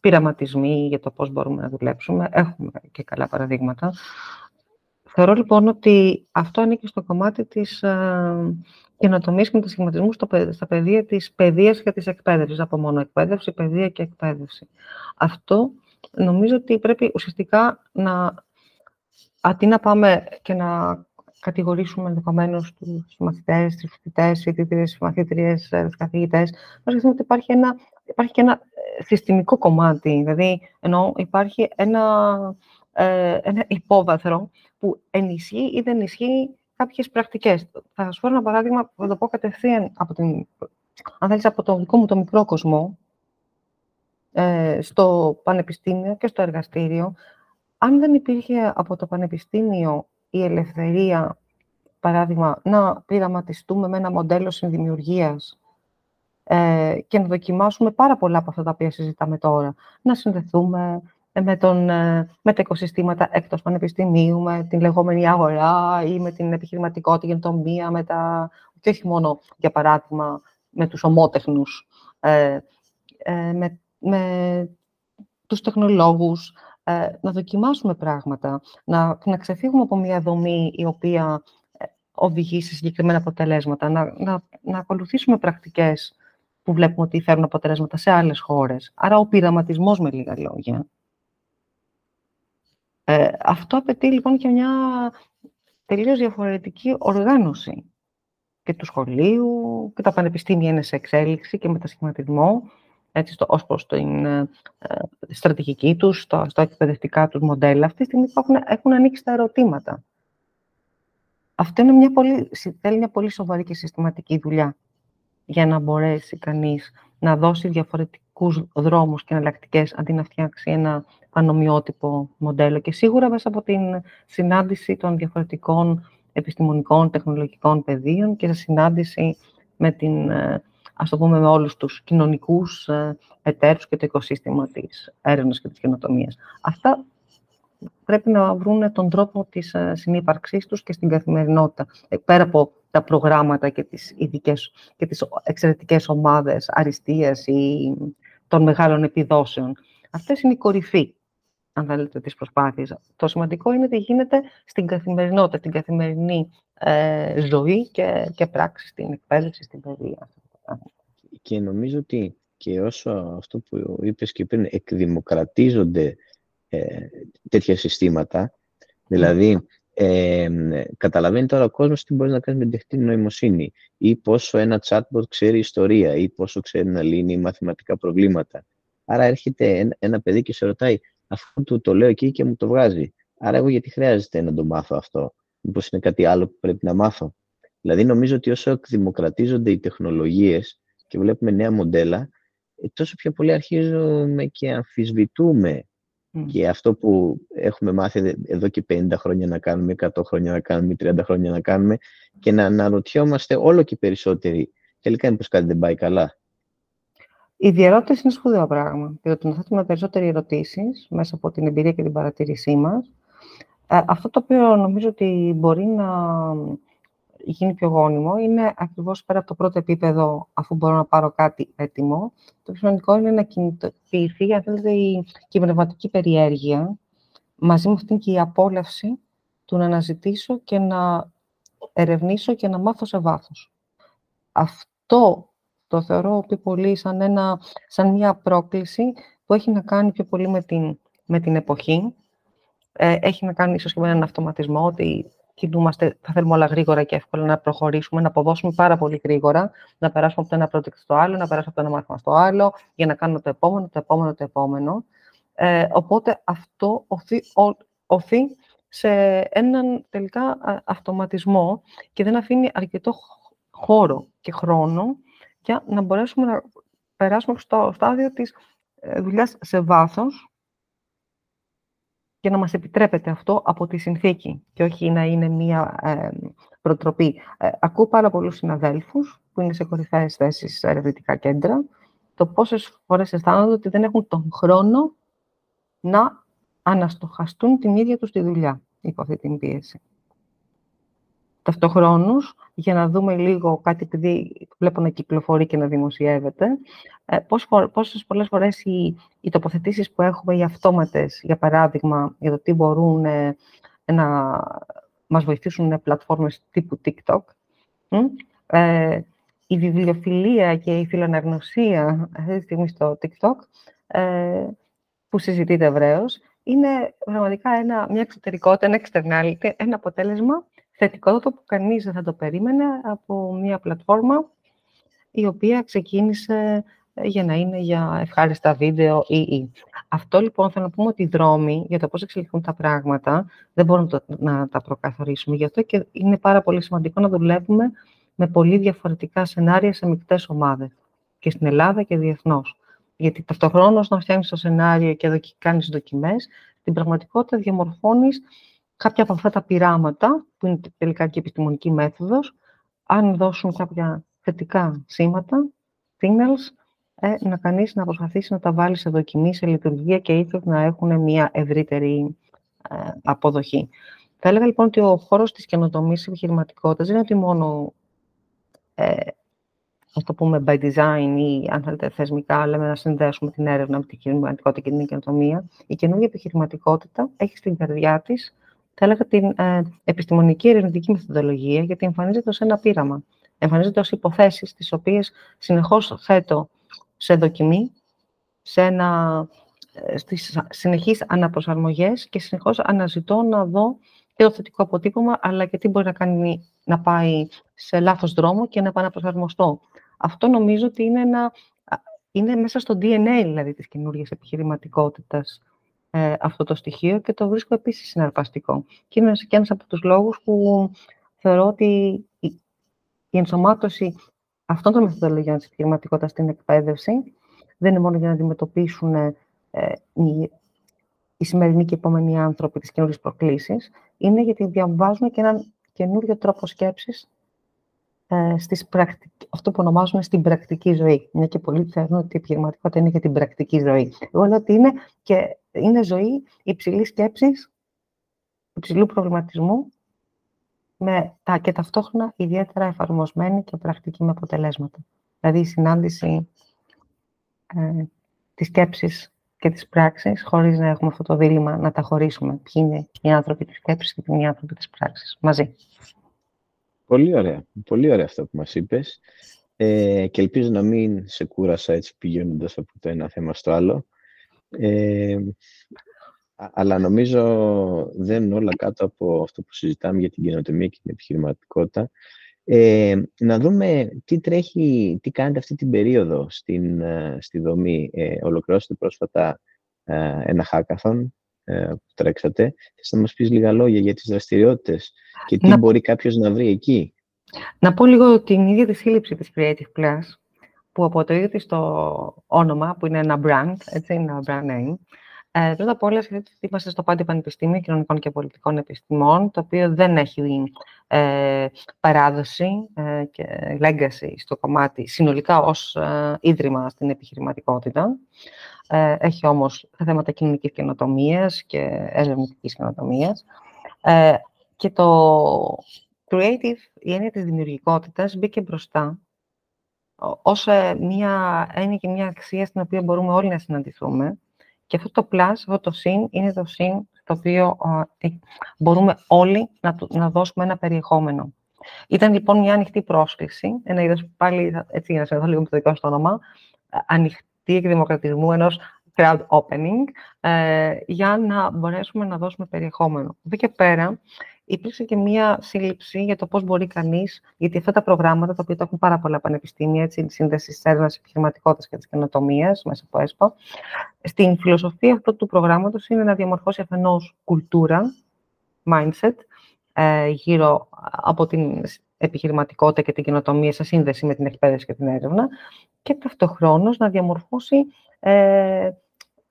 πειραματισμοί για το πώς μπορούμε να δουλέψουμε. Έχουμε και καλά παραδείγματα. Θεωρώ λοιπόν ότι αυτό ανήκει στο κομμάτι της ε, καινοτομίας και σχηματισμού στα πεδία της παιδείας και της εκπαίδευσης, από μόνο εκπαίδευση, παιδεία και εκπαίδευση. Αυτό νομίζω ότι πρέπει ουσιαστικά να, αντί να πάμε και να κατηγορήσουμε ενδεχομένως τους μαθητές, του φοιτητές, φοιτητέ, μαθήτριες, τους καθηγητές, να σκεφτούμε ότι υπάρχει ένα, υπάρχει και ένα ε, συστημικό κομμάτι. Δηλαδή, ενώ υπάρχει ένα, ε, ένα υπόβαθρο που ενισχύει ή δεν ενισχύει κάποιες πρακτικές. Θα σας πω ένα παράδειγμα που θα το πω κατευθείαν από, την, αν θέλεις, από το δικό μου το μικρό κοσμό, ε, στο πανεπιστήμιο και στο εργαστήριο. Αν δεν υπήρχε από το πανεπιστήμιο η ελευθερία, παράδειγμα, να πειραματιστούμε με ένα μοντέλο συνδημιουργίας ε, και να δοκιμάσουμε πάρα πολλά από αυτά τα οποία συζητάμε τώρα. Να συνδεθούμε με, τον, ε, με τα οικοσυστήματα εκτός πανεπιστημίου, με την λεγόμενη αγορά ή με την επιχειρηματικότητα, γενοτομία, με τα... και όχι μόνο, για παράδειγμα, με τους ομότεχνους, ε, ε, με, με τους τεχνολόγους, ε, να δοκιμάσουμε πράγματα, να, να ξεφύγουμε από μια δομή η οποία ε, οδηγεί σε συγκεκριμένα αποτελέσματα, να, να, να ακολουθήσουμε πρακτικές που βλέπουμε ότι φέρνουν αποτελέσματα σε άλλες χώρες. Άρα ο πειραματισμός με λίγα λόγια. Ε, αυτό απαιτεί λοιπόν και μια τελείως διαφορετική οργάνωση και του σχολείου και τα πανεπιστήμια είναι σε εξέλιξη και μετασχηματισμό έτσι, στο, ως προς την ε, στρατηγική τους, στο, στο εκπαιδευτικά τους μοντέλα, αυτή τη στιγμή έχουν, έχουν ανοίξει τα ερωτήματα. Αυτό είναι μια πολύ, θέλει μια πολύ σοβαρή και συστηματική δουλειά για να μπορέσει κανείς να δώσει διαφορετικούς δρόμους και εναλλακτικές αντί να φτιάξει ένα ανομοιότυπο μοντέλο. Και σίγουρα μέσα από την συνάντηση των διαφορετικών επιστημονικών, τεχνολογικών πεδίων και σε συνάντηση με την ε, ας το πούμε, με όλους τους κοινωνικούς ε, εταίρους και το οικοσύστημα της έρευνας και της καινοτομίας. Αυτά πρέπει να βρουν τον τρόπο της ε, συνύπαρξής τους και στην καθημερινότητα. Ε, πέρα από τα προγράμματα και τις ειδικές και τις εξαιρετικές ομάδες αριστείας ή των μεγάλων επιδόσεων. Αυτές είναι η κορυφή, αν θέλετε, της προσπάθειας. Το σημαντικό είναι ότι γίνεται στην καθημερινότητα, την καθημερινή ζωή και, και πράξη, στην εκπαίδευση, στην παιδεία. Και νομίζω ότι και όσο αυτό που είπες και πριν εκδημοκρατίζονται ε, τέτοια συστήματα, δηλαδή ε, καταλαβαίνει τώρα ο κόσμος τι μπορεί να κάνει με την τεχνητή νοημοσύνη ή πόσο ένα chatbot ξέρει ιστορία ή πόσο ξέρει να λύνει μαθηματικά προβλήματα. Άρα έρχεται ένα παιδί και σε ρωτάει αφού του το λέω εκεί και μου το βγάζει. Άρα εγώ γιατί χρειάζεται να το μάθω αυτό; Μήπως είναι κάτι άλλο που πρέπει να μάθω; Δηλαδή νομίζω ότι όσο εκδημοκρατίζονται οι τεχνολογίες και βλέπουμε νέα μοντέλα, ε, τόσο πιο πολύ αρχίζουμε και αμφισβητούμε και αυτό που έχουμε μάθει εδώ και 50 χρόνια να κάνουμε, 100 χρόνια να κάνουμε, 30 χρόνια να κάνουμε και να αναρωτιόμαστε όλο και περισσότεροι. Τελικά είναι πως κάτι δεν πάει καλά. Η διερώτηση είναι σπουδαίο πράγμα. Διότι να θέτουμε περισσότεροι ερωτήσεις μέσα από την εμπειρία και την παρατήρησή μας. Ε, αυτό το οποίο νομίζω ότι μπορεί να γίνει πιο γόνιμο είναι ακριβώς πέρα από το πρώτο επίπεδο, αφού μπορώ να πάρω κάτι έτοιμο. Το πιο σημαντικό είναι να κινητοποιηθεί, αν θέλετε, η, και πνευματική περιέργεια, μαζί με αυτήν και η απόλαυση του να αναζητήσω και να ερευνήσω και να μάθω σε βάθος. Αυτό το θεωρώ πιο πολύ σαν, ένα, σαν μια πρόκληση που έχει να κάνει πιο πολύ με την, με την εποχή. Ε, έχει να κάνει ίσως και με έναν αυτοματισμό, ότι κινούμαστε, θα θέλουμε όλα γρήγορα και εύκολα να προχωρήσουμε, να αποδώσουμε πάρα πολύ γρήγορα, να περάσουμε από το ένα project στο άλλο, να περάσουμε από το ένα μάθημα στο άλλο, για να κάνουμε το επόμενο, το επόμενο, το επόμενο. Ε, οπότε αυτό οθεί, οθεί σε έναν τελικά αυτοματισμό και δεν αφήνει αρκετό χώρο και χρόνο για να μπορέσουμε να περάσουμε στο στάδιο της ε, δουλειάς σε βάθος και να μας επιτρέπεται αυτό από τη συνθήκη και όχι να είναι μία ε, προτροπή. Ε, ακούω πάρα πολλούς συναδέλφους που είναι σε κορυφαίες θέσεις σε ερευνητικά κέντρα, το πόσες φορές αισθάνονται ότι δεν έχουν τον χρόνο να αναστοχαστούν την ίδια τους τη δουλειά υπό αυτή την πίεση. Ταυτοχρόνως, για να δούμε λίγο κάτι, επειδή βλέπω να κυκλοφορεί και να δημοσιεύεται, ε, πόσες πολλές φορές οι, οι τοποθετήσεις που έχουμε, οι αυτόματες, για παράδειγμα, για το τι μπορούν ε, να μας βοηθήσουν πλατφόρμες τύπου TikTok, ε, η βιβλιοφιλία και η φιλοναγνωσία αυτή τη στιγμή στο TikTok, ε, που συζητείται ευρέως, είναι πραγματικά ένα, μια εξωτερικότητα, ένα externality, ένα αποτέλεσμα θετικό που κανείς δεν θα το περίμενε από μια πλατφόρμα η οποία ξεκίνησε ε, για να είναι για ευχάριστα βίντεο ή ή. Αυτό λοιπόν θέλω να πούμε ότι οι δρόμοι για το πώς εξελιχθούν τα πράγματα δεν μπορούμε να τα προκαθορίσουμε. Γι' αυτό και είναι πάρα πολύ σημαντικό να δουλεύουμε με πολύ διαφορετικά σενάρια σε μεικτές ομάδες και στην Ελλάδα και διεθνώς. Γιατί ταυτοχρόνως να φτιάχνεις το σενάριο και κάνεις δοκιμές, στην πραγματικότητα διαμορφώνεις κάποια από αυτά τα πειράματα, που είναι τελικά και επιστημονική μέθοδος, αν δώσουν κάποια θετικά σήματα, signals, ε, να κανείς να προσπαθήσει να τα βάλει σε δοκιμή, σε λειτουργία και ίσως να έχουν μια ευρύτερη ε, αποδοχή. Θα έλεγα λοιπόν ότι ο χώρος της καινοτομής επιχειρηματικότητας δεν είναι ότι μόνο ε, ας το πούμε by design ή αν θέλετε θεσμικά, λέμε να συνδέσουμε την έρευνα με την επιχειρηματικότητα και την καινοτομία. Η καινούργια επιχειρηματικότητα έχει στην καρδιά της θα έλεγα την ε, επιστημονική ερευνητική μεθοδολογία, γιατί εμφανίζεται ως ένα πείραμα. Εμφανίζεται ως υποθέσεις, τις οποίες συνεχώς θέτω σε δοκιμή, σε ένα, ε, στις συνεχείς αναπροσαρμογές και συνεχώς αναζητώ να δω και το θετικό αποτύπωμα, αλλά και τι μπορεί να κάνει να πάει σε λάθος δρόμο και να επαναπροσαρμοστώ. Αυτό νομίζω ότι είναι, ένα, είναι μέσα στο DNA δηλαδή, της καινούργιας επιχειρηματικότητας ε, αυτό το στοιχείο και το βρίσκω επίσης συναρπαστικό. Και είναι και ένας από τους λόγους που θεωρώ ότι η, η ενσωμάτωση αυτών των μεθοδολογιών της επιχειρηματικότητας στην εκπαίδευση δεν είναι μόνο για να αντιμετωπίσουν ε, οι, οι σημερινοί και επόμενοι άνθρωποι τις καινούριες προκλήσεις, είναι γιατί διαβάζουν και έναν καινούριο τρόπο σκέψης ε, στις αυτό που ονομάζουμε στην πρακτική ζωή. Μια και πολλοί θεωρούν ότι η επιχειρηματικότητα είναι για την πρακτική ζωή. Εγώ λέω ότι είναι, και είναι ζωή υψηλής σκέψης, υψηλού προβληματισμού με τα, και ταυτόχρονα ιδιαίτερα εφαρμοσμένη και πρακτική με αποτελέσματα. Δηλαδή η συνάντηση ε, της σκέψης και της πράξης, χωρίς να έχουμε αυτό το δίλημα να τα χωρίσουμε. Ποιοι είναι οι άνθρωποι της σκέψης και ποιοι είναι οι άνθρωποι της πράξης. Μαζί. Πολύ ωραία. Πολύ ωραία αυτό που μας είπες. Ε, και ελπίζω να μην σε κούρασα έτσι πηγαίνοντας από το ένα θέμα στο άλλο. Ε, αλλά νομίζω δεν είναι όλα κάτω από αυτό που συζητάμε για την καινοτομία και την επιχειρηματικότητα. Ε, να δούμε τι τρέχει, τι κάνετε αυτή την περίοδο στην, ε, στη δομή. Ε, ολοκληρώσετε πρόσφατα ε, ένα hackathon ε, που τρέξατε. Θες να μας πεις λίγα λόγια για τις δραστηριότητες και τι μπορεί κάποιος να βρει εκεί; Να πω λίγο την ίδια τη σύλληψη της Creative Plus, που από το ίδιο της το όνομα, που είναι ένα brand, έτσι, ένα brand name, ε, πρώτα απ' όλα, είμαστε στο Πάντιο Πανεπιστήμιο Κοινωνικών και Πολιτικών Επιστημών, το οποίο δεν έχει ε, παράδοση ε, και legacy στο κομμάτι συνολικά ως ε, ίδρυμα στην επιχειρηματικότητα. Ε, έχει όμως θέματα κοινωνικής καινοτομίας και ερευνητικής καινοτομίας. Ε, και το creative, η έννοια της δημιουργικότητας, μπήκε μπροστά ως μια έννοια και μια αξία στην οποία μπορούμε όλοι να συναντηθούμε. Και αυτό το plus, αυτό το συν, είναι το συν το οποίο ε, μπορούμε όλοι να, να δώσουμε ένα περιεχόμενο. Ήταν λοιπόν μια ανοιχτή πρόσκληση, ένα είδος πάλι, έτσι για να σε δω λίγο με το δικό στο όνομα, ανοιχτή εκδημοκρατισμού ενός crowd opening, ε, για να μπορέσουμε να δώσουμε περιεχόμενο. Εδώ και πέρα, υπήρξε και μία σύλληψη για το πώς μπορεί κανείς, γιατί αυτά τα προγράμματα, τα οποία τα έχουν πάρα πολλά πανεπιστήμια, έτσι, η σύνδεση της έρευνας επιχειρηματικότητας και της καινοτομίας μέσα από ΕΣΠΑ, στην φιλοσοφία αυτού του προγράμματος είναι να διαμορφώσει αφενός κουλτούρα, mindset, ε, γύρω από την επιχειρηματικότητα και την καινοτομία σε σύνδεση με την εκπαίδευση και την έρευνα και ταυτοχρόνως να διαμορφώσει ε,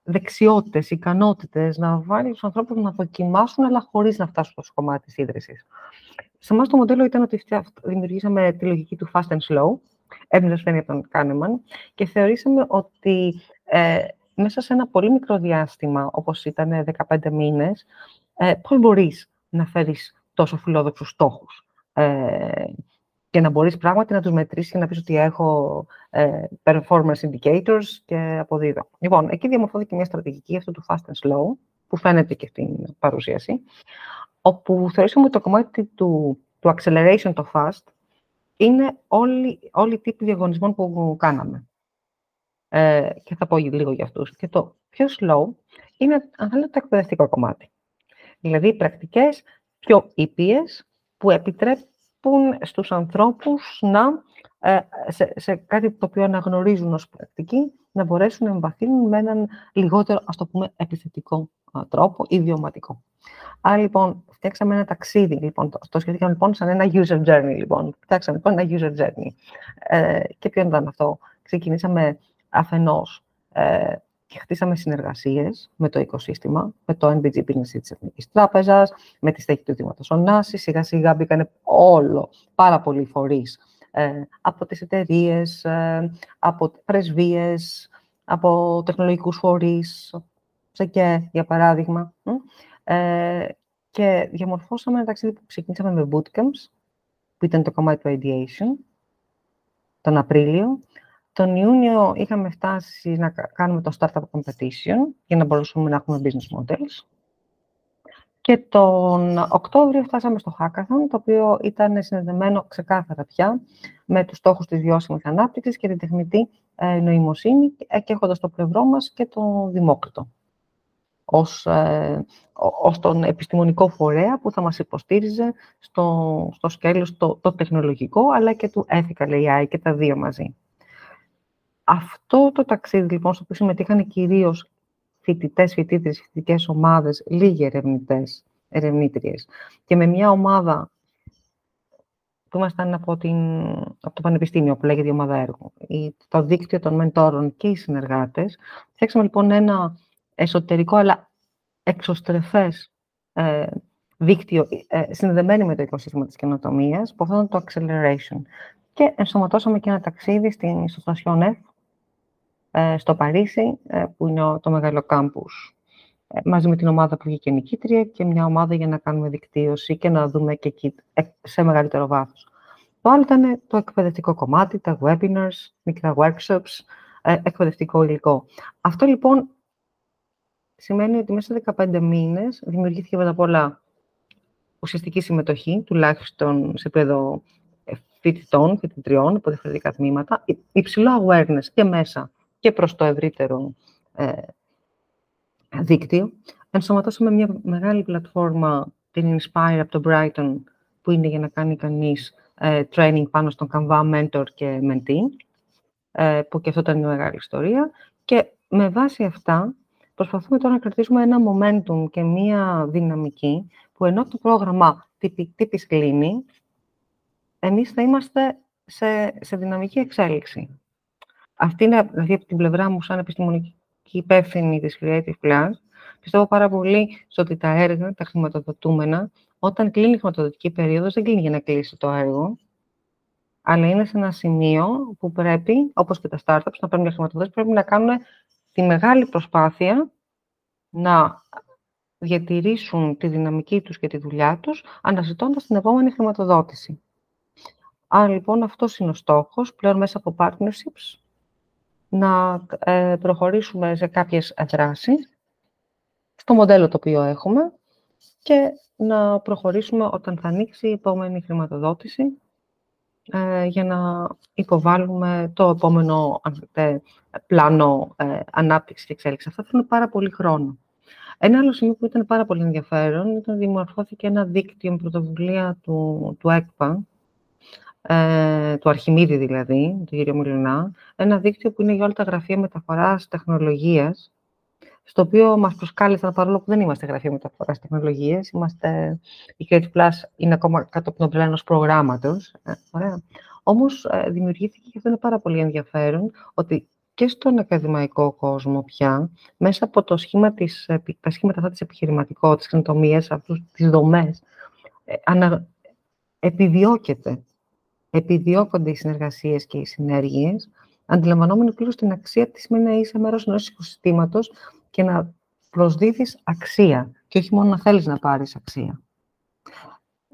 δεξιότητες, ικανότητες, να βάλει τους ανθρώπους να δοκιμάσουν, αλλά χωρίς να φτάσουν στο κομμάτι της ίδρυσης. Σε εμάς το μοντέλο ήταν ότι δημιουργήσαμε τη λογική του fast and slow, εμπνευσμένη από τον Κάνεμαν, και θεωρήσαμε ότι ε, μέσα σε ένα πολύ μικρό διάστημα, όπως ήταν 15 μήνες, ε, πώς μπορείς να φέρεις τόσο φιλόδοξους στόχους. Ε, και να μπορείς πράγματι να τους μετρήσεις και να πεις ότι έχω ε, performance indicators και αποδίδω. Λοιπόν, εκεί διαμορφώθηκε μια στρατηγική αυτό του fast and slow, που φαίνεται και στην παρουσίαση, όπου θεωρήσαμε ότι το κομμάτι του, του acceleration, το fast, είναι όλοι, όλοι οι τύποι διαγωνισμών που κάναμε. Ε, και θα πω λίγο για αυτούς. Και το πιο slow είναι, αν θέλετε, το εκπαιδευτικό κομμάτι. Δηλαδή, πρακτικές πιο ήπιες που επιτρέπουν στους ανθρώπους να, ε, σε, σε κάτι το οποίο αναγνωρίζουν ως πρακτική, να μπορέσουν να εμβαθύνουν με έναν λιγότερο, ας το πούμε, επιθετικό τρόπο, ιδιωματικό. Άρα, λοιπόν, φτιάξαμε ένα ταξίδι, λοιπόν, το, το σχετήκαμε λοιπόν σαν ένα user journey, λοιπόν. Φτιάξαμε λοιπόν ένα user journey. Ε, και ποιο ήταν αυτό; Ξεκινήσαμε αφενός ε, και χτίσαμε συνεργασίες με το οικοσύστημα, με το NBG Business της Εθνικής Τράπεζας, με τη στέκη του Δήματος Ωνάση, σιγά σιγά μπήκαν όλο, πάρα πολλοί φορείς ε, από τις εταιρείες, ε, από πρεσβείες, από τεχνολογικούς φορείς, και για παράδειγμα. Ε, και διαμορφώσαμε ένα ταξίδι που ξεκινήσαμε με bootcamps, που ήταν το κομμάτι του ideation, τον Απρίλιο, τον Ιούνιο είχαμε φτάσει να κάνουμε το startup competition για να μπορούσαμε να έχουμε business models. Και τον Οκτώβριο φτάσαμε στο Hackathon, το οποίο ήταν συνδεδεμένο ξεκάθαρα πια με τους στόχους της βιώσιμης ανάπτυξης και την τεχνητή ε, νοημοσύνη και έχοντας στο πλευρό μας και το Δημόκριτο ως, ε, ως τον επιστημονικό φορέα που θα μας υποστήριζε στο, στο σκέλος το, το τεχνολογικό αλλά και του ethical AI και τα δύο μαζί. Αυτό το ταξίδι, λοιπόν, στο οποίο συμμετείχαν κυρίως φοιτητές, φοιτήτρε, φοιτητικές ομάδες, λίγοι ερευνητές, ερευνήτριες, και με μια ομάδα που ήμασταν από, την, από το Πανεπιστήμιο, που λέγεται η ομάδα έργου, το δίκτυο των μεντόρων και οι συνεργάτες, φτιάξαμε λοιπόν ένα εσωτερικό αλλά εξωστρεφές ε, δίκτυο ε, συνδεμένο με το οικοσύστημα της καινοτομίας, που αυτό ήταν το acceleration. Και ενσωματώσαμε και ένα ταξίδι στην, στο F, ε, στο Παρίσι, ε, που είναι το μεγάλο κάμπους, ε, μαζί με την ομάδα που βγήκε νικήτρια και μια ομάδα για να κάνουμε δικτύωση και να δούμε και εκεί σε μεγαλύτερο βάθος. Το άλλο ήταν το εκπαιδευτικό κομμάτι, τα webinars, μικρά workshops, εκπαιδευτικό υλικό. Αυτό λοιπόν σημαίνει ότι μέσα σε 15 μήνες δημιουργήθηκε πρώτα απ' όλα ουσιαστική συμμετοχή, τουλάχιστον σε επίπεδο φοιτητών, φοιτητριών από διαφορετικά τμήματα, υψηλό awareness και μέσα και προς το ευρύτερο ε, δίκτυο. Ενσωματώσαμε μια μεγάλη πλατφόρμα, την Inspire από το Brighton, που είναι για να κάνει κανείς ε, training πάνω στον Canva Mentor και Mentee, ε, που και αυτό ήταν μια μεγάλη ιστορία. Και με βάση αυτά, προσπαθούμε τώρα να κρατήσουμε ένα momentum και μία δυναμική, που ενώ το πρόγραμμα τύπης κλείνει, εμείς θα είμαστε σε, σε δυναμική εξέλιξη. Αυτή είναι, δηλαδή, από την πλευρά μου, σαν επιστημονική υπεύθυνη της Creative Plus, πιστεύω πάρα πολύ στο ότι τα έργα, τα χρηματοδοτούμενα, όταν κλείνει η χρηματοδοτική περίοδος, δεν κλείνει για να κλείσει το έργο, αλλά είναι σε ένα σημείο που πρέπει, όπως και τα startups, να παίρνουν χρηματοδότηση, πρέπει να κάνουν τη μεγάλη προσπάθεια να διατηρήσουν τη δυναμική τους και τη δουλειά τους, αναζητώντας την επόμενη χρηματοδότηση. Άρα, λοιπόν, αυτός είναι ο στόχος, πλέον μέσα από partnerships, να ε, προχωρήσουμε σε κάποιες δράσεις, στο μοντέλο το οποίο έχουμε και να προχωρήσουμε όταν θα ανοίξει η επόμενη χρηματοδότηση ε, για να υποβάλουμε το επόμενο πλάνο ε, ανάπτυξης και εξέλιξης. Αυτό θέλει πάρα πολύ χρόνο. Ένα άλλο σημείο που ήταν πάρα πολύ ενδιαφέρον ήταν ότι δημορφώθηκε ένα δίκτυο με πρωτοβουλία του, του ΕΚΠΑ, ε, του Αρχιμίδη δηλαδή, του κ. Μιλινά, ένα δίκτυο που είναι για όλα τα γραφεία μεταφοράς τεχνολογίας, στο οποίο μας προσκάλεσαν, παρόλο που δεν είμαστε γραφεία μεταφοράς τεχνολογίας, είμαστε, η Creative Plus είναι ακόμα κάτω από τον ομπρέλα ενός προγράμματος, ε, ωραία. Όμως ε, δημιουργήθηκε, και αυτό είναι πάρα πολύ ενδιαφέρον, ότι και στον ακαδημαϊκό κόσμο πια, μέσα από το σχήμα της, τα σχήματα αυτά της επιχειρηματικότητας, καινοτομίας, αυτούς τις δομές, ε, ανα, επιδιώκεται, επιδιώκονται οι συνεργασίες και οι συνέργειες, αντιλαμβανόμενοι πλήρως την αξία της με να είσαι μέρος ενός οικοσυστήματος και να προσδίδεις αξία και όχι μόνο να θέλεις να πάρεις αξία.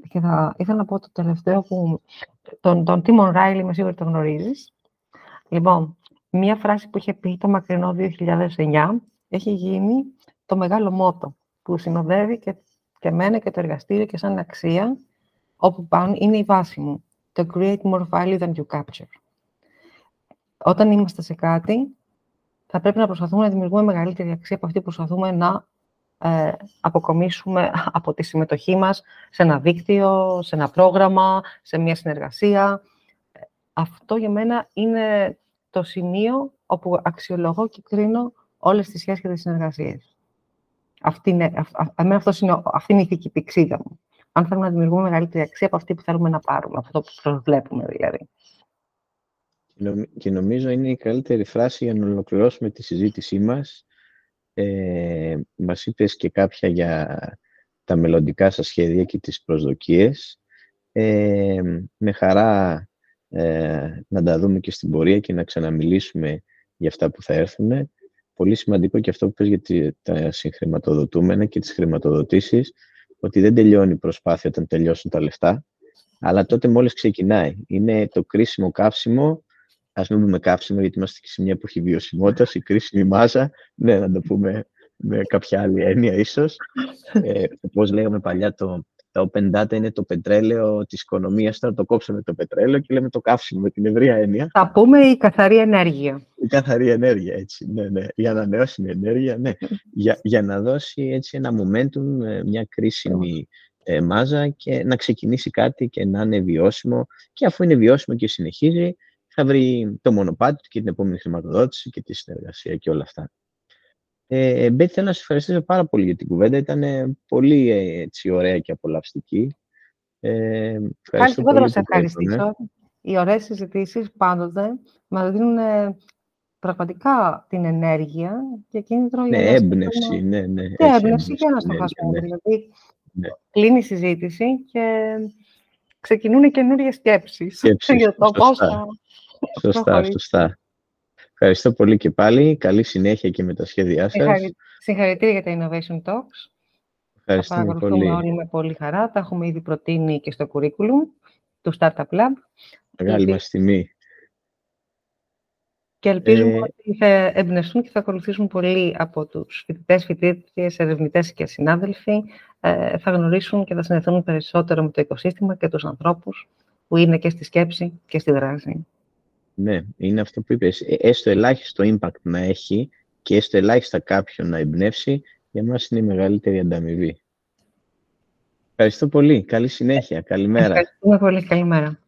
Και θα ήθελα να πω το τελευταίο που τον, τον Τίμον Ράιλι, με σίγουρη το γνωρίζεις. Λοιπόν, μία φράση που είχε πει το μακρινό 2009 έχει γίνει το μεγάλο μότο που συνοδεύει και, και μένα και το εργαστήριο και σαν αξία όπου πάνω είναι η βάση μου. Το create more value than you capture. Όταν είμαστε σε κάτι, θα πρέπει να προσπαθούμε να δημιουργούμε μεγαλύτερη αξία από αυτή που προσπαθούμε να ε, αποκομίσουμε από τη συμμετοχή μας σε ένα δίκτυο, σε ένα πρόγραμμα, σε μια συνεργασία. Αυτό για μένα είναι το σημείο όπου αξιολογώ και κρίνω όλες τις σχέσεις και τις συνεργασίες. Αυτή είναι, αυτός είναι, αυτή είναι η ηθική πηξίδα μου. Αν θέλουμε να δημιουργούμε μεγαλύτερη αξία από αυτή που θέλουμε να πάρουμε, αυτό που προσβλέπουμε δηλαδή. Και νομίζω είναι η καλύτερη φράση για να ολοκληρώσουμε τη συζήτησή μας. Ε, μας είπες και κάποια για τα μελλοντικά σας σχέδια και τις προσδοκίες. Ε, με χαρά ε, να τα δούμε και στην πορεία και να ξαναμιλήσουμε για αυτά που θα έρθουν. Πολύ σημαντικό και αυτό που πες για τα συγχρηματοδοτούμενα και τις χρηματοδοτήσεις, ότι δεν τελειώνει η προσπάθεια όταν τελειώσουν τα λεφτά, αλλά τότε μόλις ξεκινάει. Είναι το κρίσιμο καύσιμο, ας μην πούμε καύσιμο γιατί είμαστε και σε μια εποχή βιωσιμότητας, η κρίσιμη μάζα, ναι, να το πούμε με κάποια άλλη έννοια ίσως. Ε, όπως λέγαμε παλιά, το, τα open data είναι το πετρέλαιο της οικονομίας. Τώρα το κόψαμε το πετρέλαιο και λέμε το καύσιμο με την ευρεία έννοια. Θα πούμε η καθαρή ενέργεια. Η καθαρή ενέργεια, έτσι. Ναι, ναι. Η ανανεώσιμη ενέργεια, ναι. για, για να δώσει έτσι ένα momentum, ε, μια κρίσιμη ε, μάζα και να ξεκινήσει κάτι και να είναι βιώσιμο. Και αφού είναι βιώσιμο και συνεχίζει, θα βρει το μονοπάτι του και την επόμενη χρηματοδότηση και τη συνεργασία και όλα αυτά. Ε, Μπέτ, θέλω να σα ευχαριστήσω πάρα πολύ για την κουβέντα. Ήταν πολύ έτσι, ωραία και απολαυστική. Ε, ευχαριστώ πολύ. να σε ευχαριστήσω. Οι ωραίες συζητήσεις πάντοτε μας δίνουν ε, πραγματικά την ενέργεια και κίνητρο για ναι, να έμπνευση, ναι, ναι. Και έμπνευση και να στο χάσουμε. Δηλαδή, ναι. κλείνει η συζήτηση και ξεκινούν καινούριες σκέψεις. σκέψεις. για το πώς θα Σωστά, σωστά. Ευχαριστώ πολύ και πάλι. Καλή συνέχεια και με τα σχέδιά σας. Συγχαρητήρια για τα Innovation Talks. Ευχαριστούμε πολύ. όλοι με πολύ χαρά. Τα έχουμε ήδη προτείνει και στο curriculum του Startup Lab. Μεγάλη μας τιμή. Και ελπίζουμε ε... ότι θα εμπνευστούν και θα ακολουθήσουν πολλοί από τους φοιτητές, φοιτήτριες, ερευνητές και συνάδελφοι. Ε, θα γνωρίσουν και θα συνεχθούν περισσότερο με το οικοσύστημα και τους ανθρώπους που είναι και στη σκέψη και στη δράση. Ναι, είναι αυτό που είπες. Ε, έστω ελάχιστο impact να έχει και έστω ελάχιστα κάποιον να εμπνεύσει, για μας είναι η μεγαλύτερη ανταμοιβή. Ευχαριστώ πολύ. Καλή συνέχεια. Καλημέρα. Ευχαριστούμε πολύ. Καλημέρα.